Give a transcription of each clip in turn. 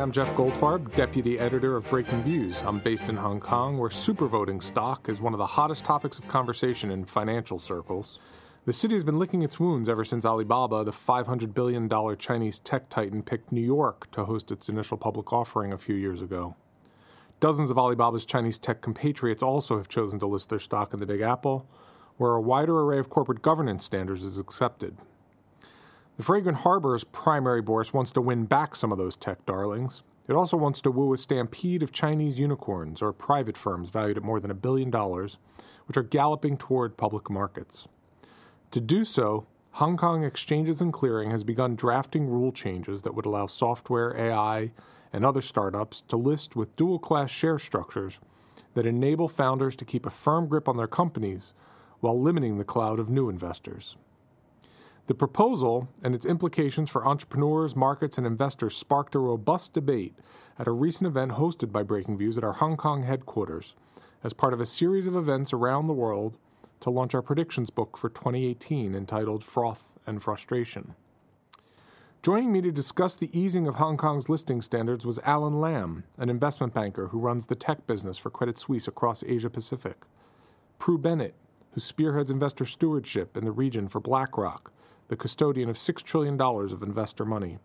I'm Jeff Goldfarb, Deputy Editor of Breakingviews. I'm based in Hong Kong, where supervoting stock is one of the hottest topics of conversation in financial circles. The city has been licking its wounds ever since Alibaba, the $500 billion Chinese tech titan, picked New York to host its initial public offering a few years ago. Dozens of Alibaba's Chinese tech compatriots also have chosen to list their stock in the Big Apple, where a wider array of corporate governance standards is accepted. The Fragrant Harbor's primary bourse wants to win back some of those tech darlings. It also wants to woo a stampede of Chinese unicorns or private firms valued at more than a billion dollars, which are galloping toward public markets. To do so, Hong Kong Exchanges and Clearing has begun drafting rule changes that would allow software, AI, and other startups to list with dual class share structures that enable founders to keep a firm grip on their companies while limiting the cloud of new investors. The proposal and its implications for entrepreneurs, markets, and investors sparked a robust debate at a recent event hosted by Breakingviews at our Hong Kong headquarters as part of a series of events around the world to launch our predictions book for 2018 entitled Froth and Frustration. Joining me to discuss the easing of Hong Kong's listing standards was Alan Lam, an investment banker who runs the tech business for Credit Suisse across Asia Pacific. Prue Bennett, who spearheads investor stewardship in the region for BlackRock, the custodian of $6 trillion of investor money.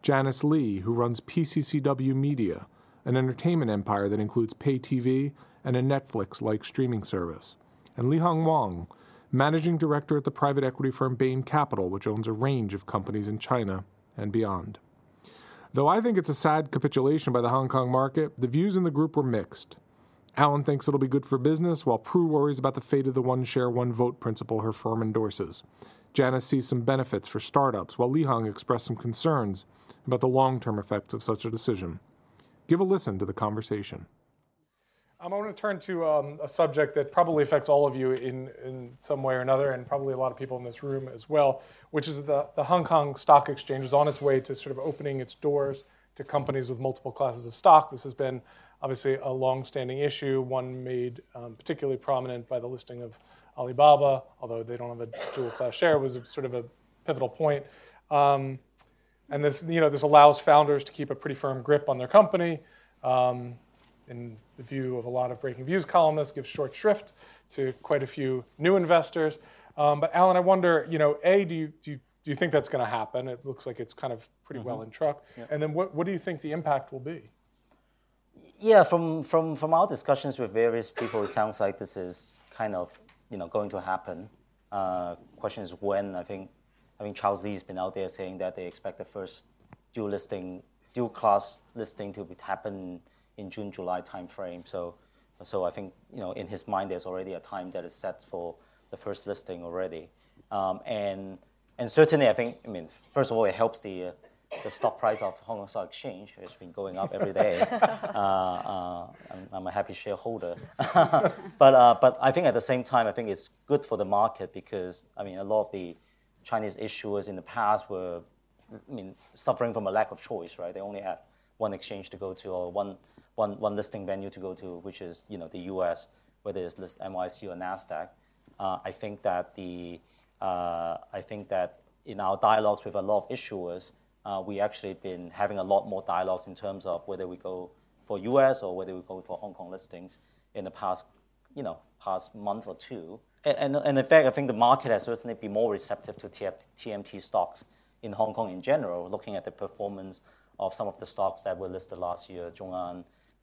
Janice Lee, who runs PCCW Media, an entertainment empire that includes pay TV and a Netflix like streaming service. And Li Hong Wang, managing director at the private equity firm Bain Capital, which owns a range of companies in China and beyond. Though I think it's a sad capitulation by the Hong Kong market, the views in the group were mixed. Alan thinks it'll be good for business, while Prue worries about the fate of the one share, one vote principle her firm endorses. Janice sees some benefits for startups, while Li Hong expressed some concerns about the long term effects of such a decision. Give a listen to the conversation. I want to turn to um, a subject that probably affects all of you in, in some way or another, and probably a lot of people in this room as well, which is the, the Hong Kong Stock Exchange is on its way to sort of opening its doors to companies with multiple classes of stock. This has been obviously a long-standing issue, one made um, particularly prominent by the listing of Alibaba, although they don't have a dual class share, was a, sort of a pivotal point. Um, and this, you know, this allows founders to keep a pretty firm grip on their company. Um, in the view of a lot of breaking views columnists, gives short shrift to quite a few new investors. Um, but Alan, I wonder, you know, a do you do you, do you think that's going to happen? It looks like it's kind of pretty mm-hmm. well in truck. Yeah. And then what what do you think the impact will be? Yeah, from from from our discussions with various people, it sounds like this is kind of you know going to happen. Uh, question is when. I think I think Charles Li's been out there saying that they expect the first dual listing, dual class listing to be, happen in June, July timeframe. So, so I think you know in his mind there's already a time that is set for the first listing already, um, and and certainly I think I mean first of all it helps the uh, the stock price of Hong Kong Stock Exchange has been going up every day. uh, uh, I'm, a happy shareholder, but uh, but I think at the same time I think it's good for the market because I mean a lot of the Chinese issuers in the past were I mean suffering from a lack of choice, right? They only had one exchange to go to or one one, one listing venue to go to, which is you know the U.S., whether it's list NYSE or Nasdaq. Uh, I think that the uh, I think that in our dialogues with a lot of issuers, uh, we actually been having a lot more dialogues in terms of whether we go for U.S. or whether we go for Hong Kong listings in the past you know past month or two. And, and, in fact, I think the market has certainly been more receptive to TMT stocks in Hong Kong in general, looking at the performance of some of the stocks that were listed last year, Zhong'an,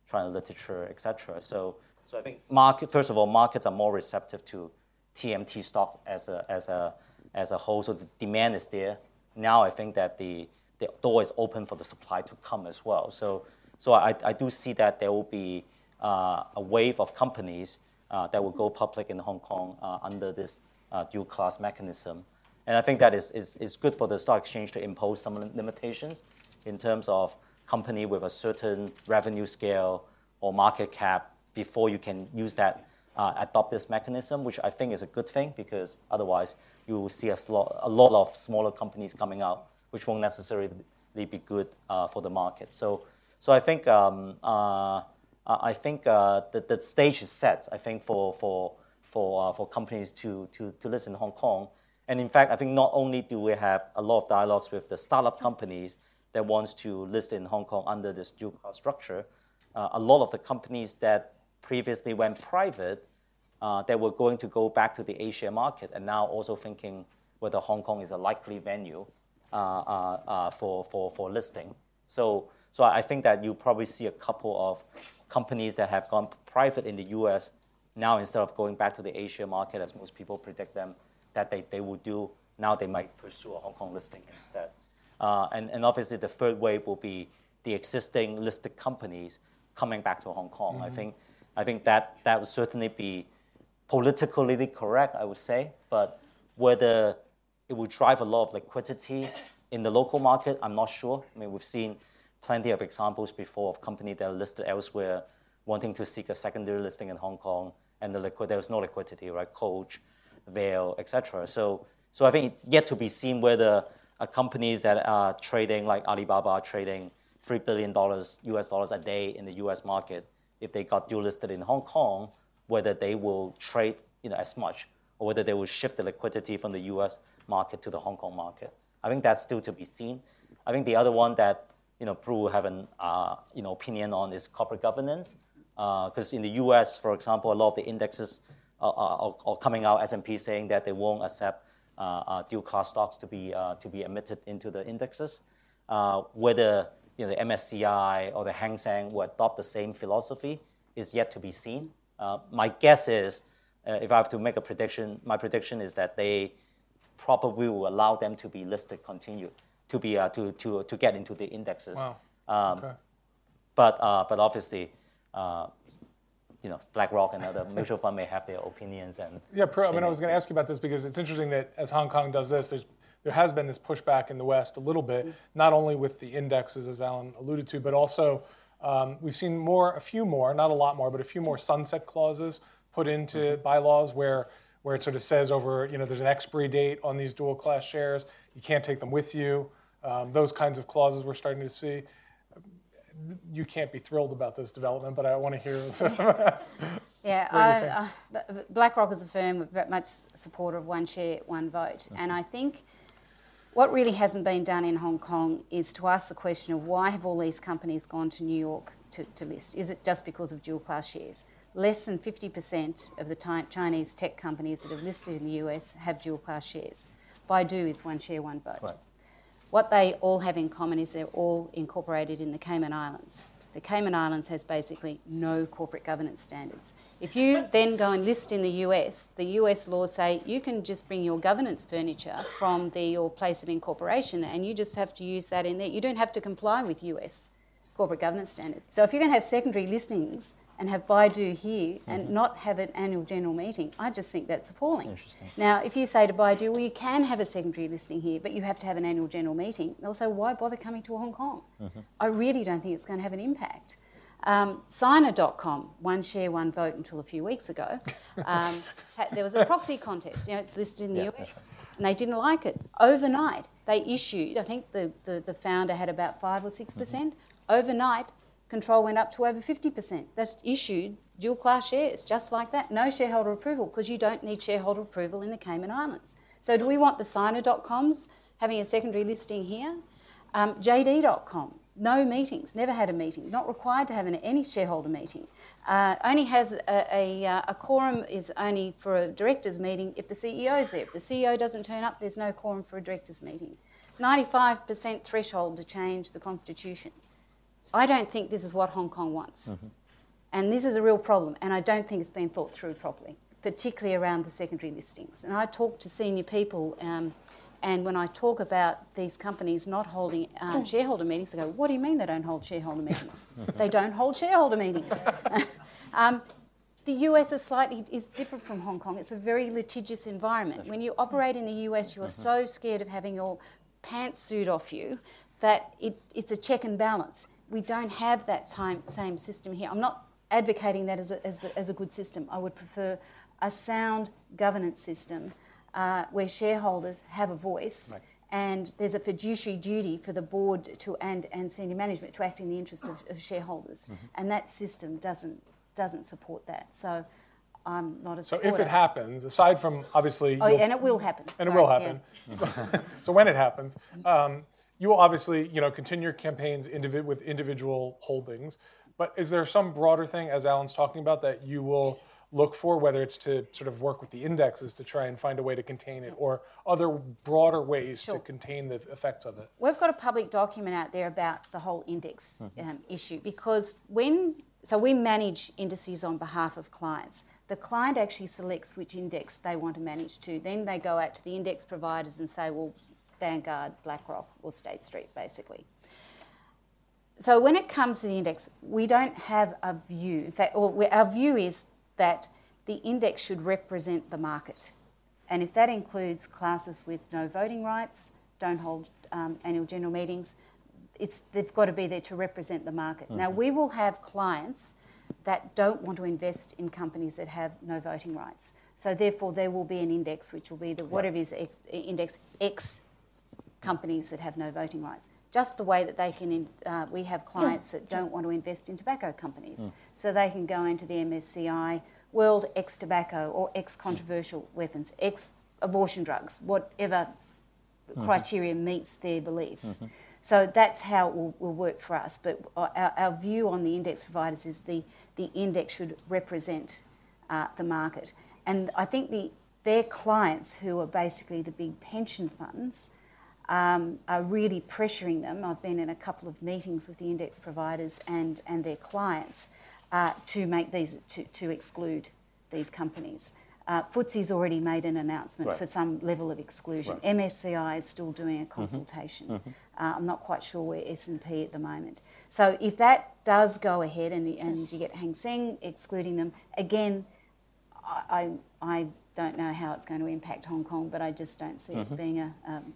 China Literature, etc. So, so I think market, first of all, markets are more receptive to TMT stocks as a, as a, as a whole. So the demand is there. Now I think that the, the door is open for the supply to come as well. So, so I, I do see that there will be uh, a wave of companies uh, that will go public in Hong Kong uh, under this uh, dual class mechanism. And I think that is, is, is good for the stock exchange to impose some limitations in terms of company with a certain revenue scale or market cap before you can use that, uh, adopt this mechanism, which I think is a good thing because otherwise you will see a, sl- a lot of smaller companies coming out, which won't necessarily be good uh, for the market. So, so I think um, uh, I think uh, the, the stage is set. I think for for for uh, for companies to, to to list in Hong Kong, and in fact, I think not only do we have a lot of dialogues with the startup companies that wants to list in Hong Kong under this dual structure, uh, a lot of the companies that previously went private, uh, that were going to go back to the Asia market, and now also thinking whether Hong Kong is a likely venue uh, uh, uh, for, for, for listing. So, so I think that you probably see a couple of companies that have gone private in the US now instead of going back to the Asia market, as most people predict them that they, they would do, now they might pursue a Hong Kong listing instead. Uh, and, and obviously, the third wave will be the existing listed companies coming back to Hong Kong. Mm-hmm. I think I think that that would certainly be politically correct, I would say. But whether it will drive a lot of liquidity in the local market, I'm not sure. I mean, we've seen plenty of examples before of companies that are listed elsewhere wanting to seek a secondary listing in Hong Kong, and the liquid, there's no liquidity, right? Coach, Vale, etc. So, so I think it's yet to be seen whether companies that are trading like Alibaba trading three billion dollars U.S. dollars a day in the U.S. market, if they got dual listed in Hong Kong, whether they will trade you know as much, or whether they will shift the liquidity from the U.S. market to the Hong Kong market. I think that's still to be seen. I think the other one that you know Prue have an uh, you know opinion on is corporate governance, because uh, in the U.S., for example, a lot of the indexes are, are, are coming out S&P saying that they won't accept uh, uh, dual class stocks to be, uh, to be admitted into the indexes. whether you know, the MSCI or the Hang Seng will adopt the same philosophy is yet to be seen. my guess is, if I have to make a prediction, my prediction is that they probably will allow them to be listed continued, to, be, to, to, to get into the indexes. Wow. Um, okay. But, but obviously, uh, you know, BlackRock and other mutual fund may have their opinions and. Yeah, I mean, I was going to ask you about this because it's interesting that as Hong Kong does this, there's there has been this pushback in the West a little bit, not only with the indexes, as Alan alluded to, but also um, we've seen more, a few more, not a lot more, but a few more sunset clauses put into mm-hmm. bylaws where where it sort of says over, you know, there's an expiry date on these dual class shares, you can't take them with you. Um, those kinds of clauses we're starting to see you can't be thrilled about this development, but I want to hear. yeah, I, uh, BlackRock is a firm very much supporter of one share, one vote, and I think what really hasn't been done in Hong Kong is to ask the question of why have all these companies gone to New York to, to list? Is it just because of dual class shares? Less than 50% of the Chinese tech companies that have listed in the US have dual class shares. Baidu is one share, one vote. Right. What they all have in common is they're all incorporated in the Cayman Islands. The Cayman Islands has basically no corporate governance standards. If you then go and list in the US, the US laws say you can just bring your governance furniture from the, your place of incorporation and you just have to use that in there. You don't have to comply with US corporate governance standards. So if you're going to have secondary listings and have Baidu here mm-hmm. and not have an annual general meeting. I just think that's appalling. Now, if you say to Baidu, well, you can have a secondary listing here, but you have to have an annual general meeting, they'll say, why bother coming to Hong Kong? Mm-hmm. I really don't think it's going to have an impact. Um, Sina.com, one share, one vote until a few weeks ago. Um, there was a proxy contest. You know, it's listed in the yeah, US, and they didn't like it. Overnight, they issued. I think the, the, the founder had about five or 6 percent. Mm-hmm. Overnight, control went up to over 50%. That's issued dual class shares, just like that. No shareholder approval, because you don't need shareholder approval in the Cayman Islands. So, do we want the Sina.coms having a secondary listing here? Um, JD.com, no meetings, never had a meeting, not required to have an, any shareholder meeting. Uh, only has a, a, uh, a, quorum is only for a directors meeting if the CEO is there. If the CEO doesn't turn up, there's no quorum for a directors meeting. 95% threshold to change the constitution. I don't think this is what Hong Kong wants. Mm-hmm. And this is a real problem, and I don't think it's been thought through properly, particularly around the secondary listings. And I talk to senior people, um, and when I talk about these companies not holding um, shareholder meetings, I go, What do you mean they don't hold shareholder meetings? they don't hold shareholder meetings. um, the US is slightly is different from Hong Kong. It's a very litigious environment. When you operate in the US, you are mm-hmm. so scared of having your pants pantsuit off you that it, it's a check and balance. We don't have that time, same system here. I'm not advocating that as a, as a, as a good system. I would prefer a sound governance system uh, where shareholders have a voice. Right. And there's a fiduciary duty for the board to and, and senior management to act in the interest of, of shareholders, mm-hmm. and that system doesn't doesn't support that. So I'm not a so if it happens, aside from obviously, oh, and it will happen, and Sorry, it will happen. Yeah. so when it happens, um, you will obviously you know continue your campaigns individ- with individual holdings. But is there some broader thing, as Alan's talking about, that you will look for, whether it's to sort of work with the indexes to try and find a way to contain it, or other broader ways sure. to contain the effects of it? We've got a public document out there about the whole index mm-hmm. um, issue because when so we manage indices on behalf of clients. The client actually selects which index they want to manage to. Then they go out to the index providers and say, well, Vanguard, BlackRock, or State Street, basically. So when it comes to the index, we don't have a view. In fact, our view is that the index should represent the market. And if that includes classes with no voting rights, don't hold um, annual general meetings, it's, they've got to be there to represent the market. Mm-hmm. Now, we will have clients that don't want to invest in companies that have no voting rights. So, therefore, there will be an index which will be the whatever is X, index X companies that have no voting rights. Just the way that they can, uh, we have clients that don't want to invest in tobacco companies. Mm. So they can go into the MSCI World X Tobacco or X Controversial Weapons, X Abortion Drugs, whatever mm-hmm. criteria meets their beliefs. Mm-hmm. So that's how it will, will work for us. But our, our, view on the index providers is the, the index should represent uh, the market. And I think the, their clients, who are basically the big pension funds, um, are really pressuring them. I've been in a couple of meetings with the index providers and, and their clients uh, to make these to, to exclude these companies. Uh, FTSE's already made an announcement right. for some level of exclusion. Right. MSCI is still doing a mm-hmm. consultation. Mm-hmm. Uh, I'm not quite sure where S&P at the moment. So if that does go ahead and, and you get Hang Seng excluding them, again, I, I, I don't know how it's going to impact Hong Kong, but I just don't see mm-hmm. it being a, um,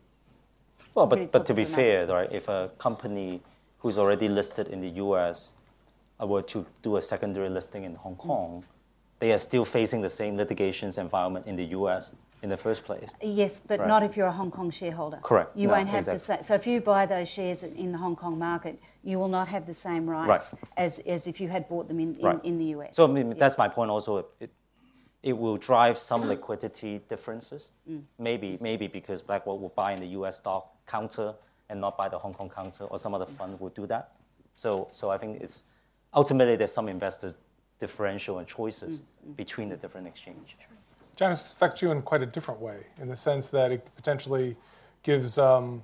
well, but, but to be fair, right, if a company who's already listed in the US were to do a secondary listing in Hong Kong, mm. they are still facing the same litigations environment in the US in the first place. Yes, but right. not if you're a Hong Kong shareholder. Correct. You no, won't have exactly. the same. So if you buy those shares in the Hong Kong market, you will not have the same rights right. as, as if you had bought them in, in, right. in the US. So I mean, that's my point also. It, it will drive some liquidity differences. Mm. Maybe, maybe because BlackRock will buy in the US stock counter and not buy the Hong Kong counter, or some other fund will do that. So, so I think it's ultimately there's some investor differential and choices mm-hmm. between the different exchanges. Janice affects you in quite a different way, in the sense that it potentially gives um,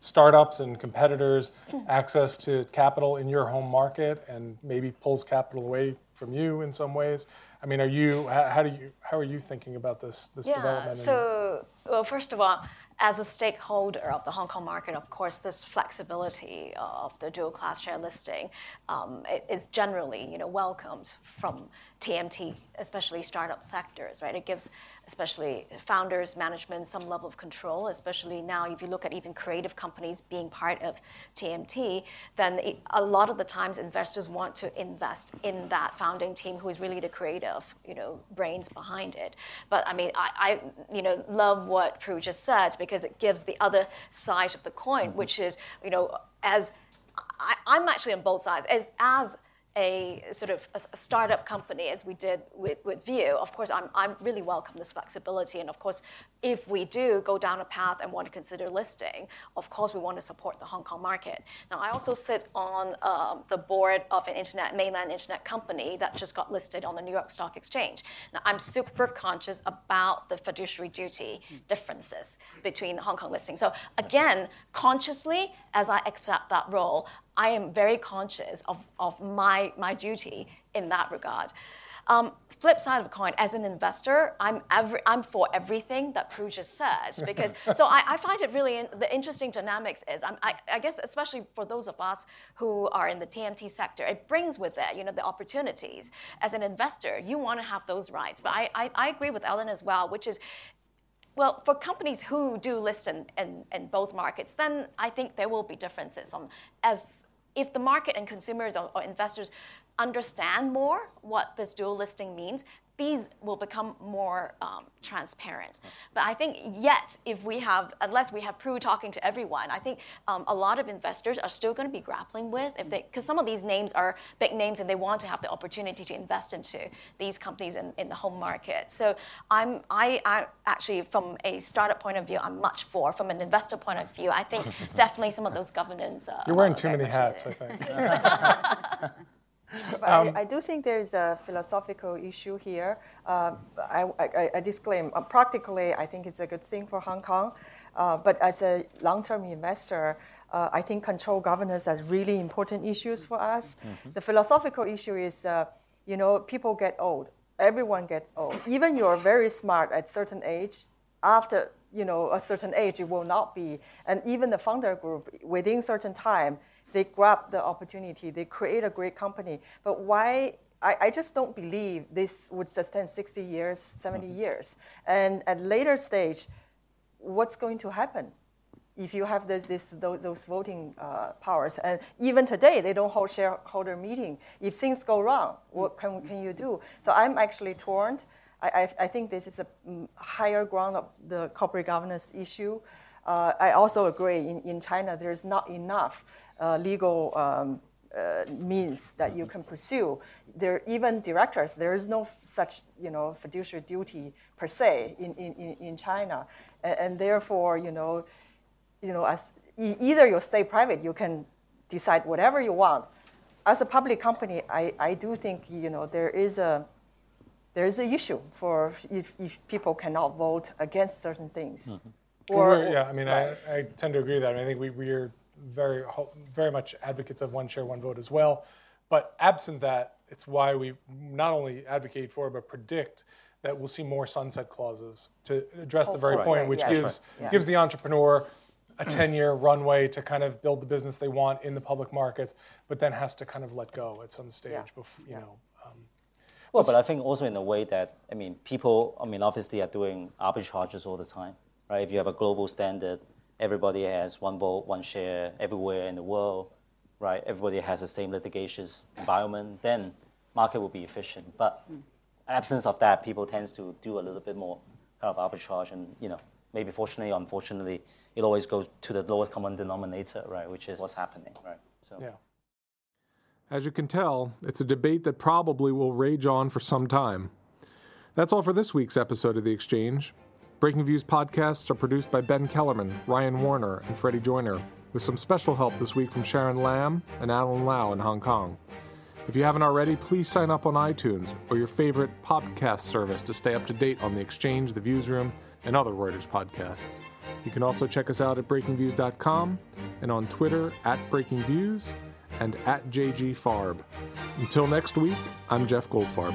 startups and competitors access to capital in your home market, and maybe pulls capital away from you in some ways. I mean, are you how do you how are you thinking about this this yeah, development? So, well, first of all, as a stakeholder of the Hong Kong market, of course, this flexibility of the dual class share listing um, is generally, you know, welcomed from TMT, especially startup sectors, right? It gives especially founders, management, some level of control, especially now if you look at even creative companies being part of TMT, then it, a lot of the times investors want to invest in that founding team who is really the creative, you know, brains behind it. But I mean, I, I you know, love what Prue just said because it gives the other side of the coin, mm-hmm. which is, you know, as I, I'm actually on both sides. As, as a sort of a startup company as we did with, with of course, I'm, I'm really welcome this flexibility. And of course, if we do go down a path and want to consider listing, of course, we want to support the Hong Kong market. Now, I also sit on um, the board of an internet, mainland internet company that just got listed on the New York Stock Exchange. Now, I'm super conscious about the fiduciary duty differences between Hong Kong listing. So again, consciously, as I accept that role, I am very conscious of, of my, my duty in that regard. Um, flip side of the coin, as an investor, I'm, every, I'm for everything that Prue just said because so I, I, find it really in, the interesting dynamics is I, I guess especially for those of us who are in the TMT sector, it brings with it you know the opportunities. As an investor, you want to have those rights, but I, I, I agree with Ellen as well, which is well, for companies who do list in, in, in, both markets, then I think there will be differences on as if the market and consumers or, or investors understand more what this dual listing means, these will become more um, transparent. But I think yet, if we have, unless we have Prue talking to everyone, I think um, a lot of investors are still going to be grappling with if they, because some of these names are big names and they want to have the opportunity to invest into these companies in, in the home market. So I'm, I, I actually, from a startup point of view, I'm much for. From an investor point of view, I think definitely some of those governance. Uh, You're wearing too many hats, I think. But um, I, I, do think there's a philosophical issue here. Uh, I, I, I, disclaim, uh, practically, I think it's a good thing for Hong Kong. Uh, but as a long term investor, uh, I think control governance are really important issues for us. Mm-hmm. The philosophical issue is, uh, you know, people get old. Everyone gets old. Even you're very smart at certain age, after you know a certain age, it will not be. And even the founder group, within certain time, they grab the opportunity, they create a great company. But why? I, I just don't believe this would sustain 60 years, 70 mm-hmm. years. And at later stage, what's going to happen? if you have this, this, those, those voting uh, powers. And even today, they don't hold shareholder meeting. If things go wrong, what can, can you do? So I'm actually torn. I, I, I think this is a mm, higher ground of the corporate governance issue. Uh, I also agree in, in China, there's not enough uh, legal um, uh, means that you can pursue. There, even directors, there is no such you know fiduciary duty per se in, in, in China, and, and therefore you know, you know as either you stay private, you can decide whatever you want. As a public company, I, I do think you know there is a there is an issue for if, if people cannot vote against certain things. Mm-hmm. Or, yeah, I mean, right. I, I tend to agree with that. I, mean, I think we, we're very, very much advocates of one share, one vote as well. But absent that, it's why we not only advocate for but predict that we'll see more sunset clauses to address the very point, which gives right. yeah. gives the entrepreneur a 10-year runway to kind of build the business they want in the public markets, but then has to kind of let go at some stage. Yeah. Before, you yeah. know. Um, well, but I think also in a way that I mean, people. I mean, obviously are doing arbitrages all the time, right? If you have a global standard everybody has one vote, one share everywhere in the world, right? Everybody has the same litigious environment, then market will be efficient. But absence of that, people tends to do a little bit more kind of arbitrage, and you know, maybe fortunately, or unfortunately, it always goes to the lowest common denominator, right? Which is what's happening, right? So. Yeah. As you can tell, it's a debate that probably will rage on for some time. That's all for this week's episode of The Exchange. Breakingviews podcasts are produced by Ben Kellerman, Ryan Warner, and Freddie Joyner, with some special help this week from Sharon Lam and Alan Lau in Hong Kong. If you haven't already, please sign up on iTunes or your favorite podcast service to stay up to date on The Exchange, The Viewsroom, and other Reuters podcasts. You can also check us out at breakingviews.com and on Twitter at breakingviews and at jgfarb. Until next week, I'm Jeff Goldfarb.